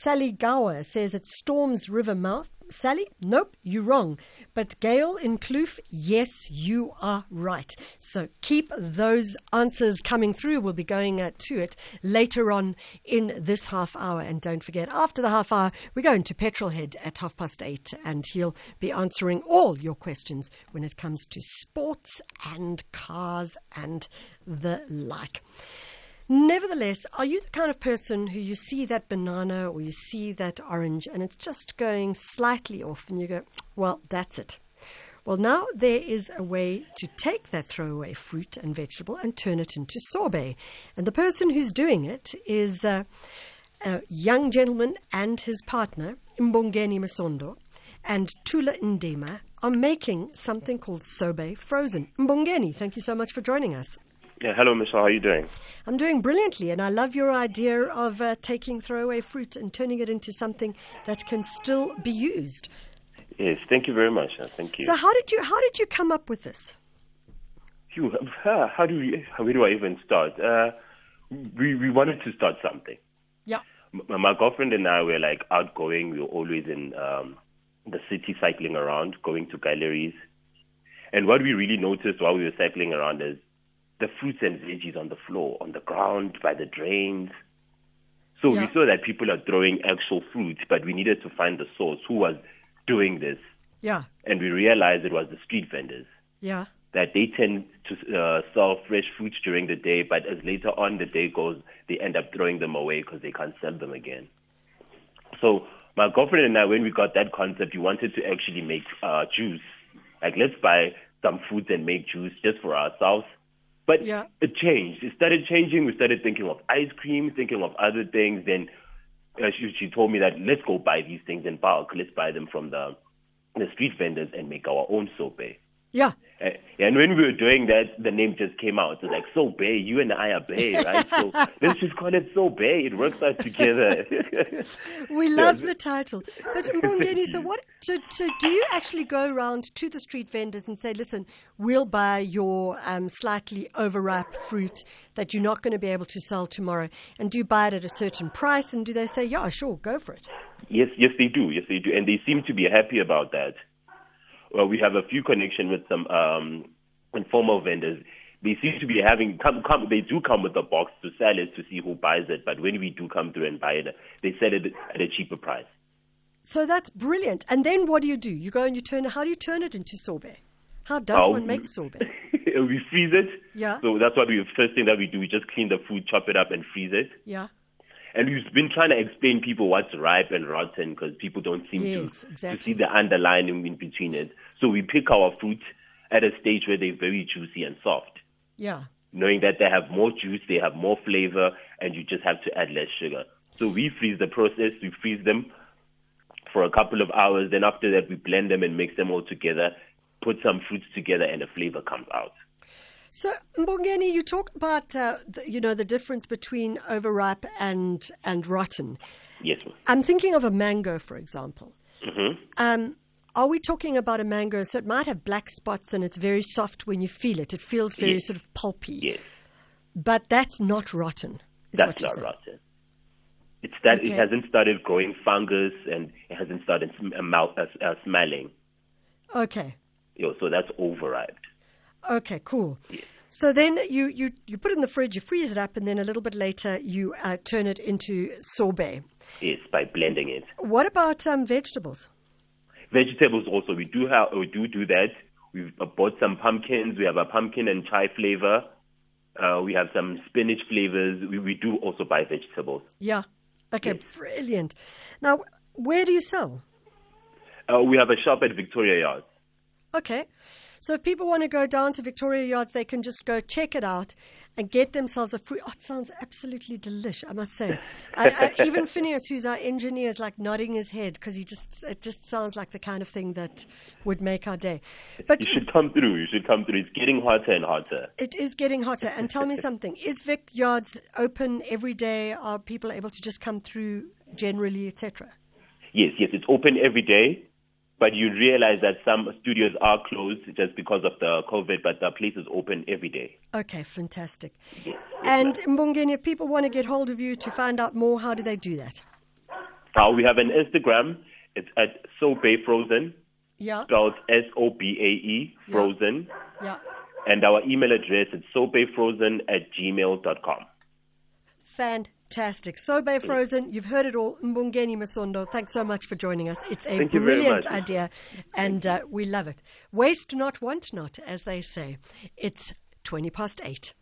Sally Gower says it storms river mouth. Sally, nope, you're wrong. But Gail in Kloof, yes, you are right. So keep those answers coming through. We'll be going uh, to it later on in this half hour. And don't forget, after the half hour, we're going to Petrolhead at half past eight, and he'll be answering all your questions when it comes to sports and cars and the like. Nevertheless, are you the kind of person who you see that banana or you see that orange and it's just going slightly off and you go, well, that's it? Well, now there is a way to take that throwaway fruit and vegetable and turn it into sorbet. And the person who's doing it is uh, a young gentleman and his partner, Mbongeni Masondo, and Tula Ndema are making something called Sobae Frozen. Mbongeni, thank you so much for joining us. Yeah, hello, Michelle. How are you doing? I'm doing brilliantly, and I love your idea of uh, taking throwaway fruit and turning it into something that can still be used. Yes, thank you very much. Thank you. So, how did you how did you come up with this? Uh, how do we, where do I even start? Uh, we we wanted to start something. Yeah. M- my girlfriend and I were like outgoing. We were always in um, the city cycling around, going to galleries. And what we really noticed while we were cycling around is the fruits and veggies on the floor, on the ground, by the drains. So Yeah. we saw that people are throwing actual fruit, but we needed to find the source who was doing this. Yeah, And we realized it was the street vendors. yeah, that they tend to uh, sell fresh fruits during the day, but as later on the day goes, they end up throwing them away because they can't sell them again. So my girlfriend and I, when we got that concept, we wanted to actually make uh, juice. Like let's buy some fruits and make juice just for ourselves. But Yeah. it changed. It started changing. We started thinking of ice cream, thinking of other things. Then uh, she, she told me that let's go buy these things in bulk. Let's buy them from the the street vendors and make our own sorbet. yeah. Uh, And when we were doing that, the name just came out. It's like So Bae, you and I are Bay, right? so let's just call it So Bae. It works out together. We love the title. But Mbongeni, so what? So, so do you actually go around to the street vendors and say, "Listen, we'll buy your um, slightly overripe fruit that you're not going to be able to sell tomorrow," and do you buy it at a certain price? And do they say, "Yeah, sure, go for it"? yes, yes, they do. Yes, they do, and they seem to be happy about that. Well, we have a few connection with some um, informal vendors. They seem to be having come, come. They do come with a box to sell it to see who buys it. But when we do come through and buy it, they sell it at a cheaper price. So that's brilliant. And then what do you do? You go and you turn. How do you turn it into sorbet? How does Oh, one make sorbet? we freeze it. Yeah. So that's what we first thing that we do. We just clean the food, chop it up, and freeze it. Yeah. And we've been trying to explain people what's ripe and rotten because people don't seem Yes, to, exactly. to see the underlining in between it. So we pick our fruit at a stage where they're very juicy and soft, Yeah. knowing that they have more juice, they have more flavor, and you just have to add less sugar. So we freeze the process, we freeze them for a couple of hours. Then after that, we blend them and mix them all together, put some fruits together, and the flavor comes out. So, Mbongeni, you talk about uh, the, you know the difference between overripe and and rotten. Yes, ma'am. I'm thinking of a mango, for example. Mm-hmm. Um, are we talking about a mango? So it might have black spots and it's very soft when you feel it. It feels very Yes. sort of pulpy. Yes. But that's not rotten. Is That's not saying. rotten. It's that Okay. it hasn't started growing fungus and it hasn't started sm- uh, uh, uh, smelling. Okay. You know, so that's overripe. Okay, cool. Yes. So then you, you, you put it in the fridge, you freeze it up, and then a little bit later you uh, turn it into sorbet. Yes, by blending it. What about um, vegetables? Vegetables also, we do have, we do do that. We've bought some pumpkins. We have a pumpkin and chai flavor. Uh, we have some spinach flavors. We, we do also buy vegetables. Yeah. Okay, Yes. brilliant. Now, where do you sell? Uh, we have a shop at Victoria Yard. Okay. So if people want to go down to Victoria Yards, they can just go check it out and get themselves a free. Oh, it sounds absolutely delish, I must say. I, I, uh, even Phineas, who's our engineer, is like nodding his head because he just it just sounds like the kind of thing that would make our day. But You should come through. You should come through. It's getting hotter and hotter. it is getting hotter. And tell me something: Is Vic Yards open every day? Are people able to just come through generally, etc.? Yes, yes, it's open every day, but you realize that some studios are closed just because of the COVID, but the place is open every day. Okay, fantastic. And Mbongeni, if people want to get hold of you to find out more, how do they do that? Uh, we have an Instagram. It's at Sobae Frozen, Yeah. spelled S O B A E, frozen. Yeah. And our email address is sobaefrozen at gmail.com. Fantastic. Sobae Frozen, you've heard it all. Mbongeni Masondo, thanks so much for joining us. It's a Thank brilliant idea, and uh, we love it. Waste not, want not, as they say. It's 20 past 8.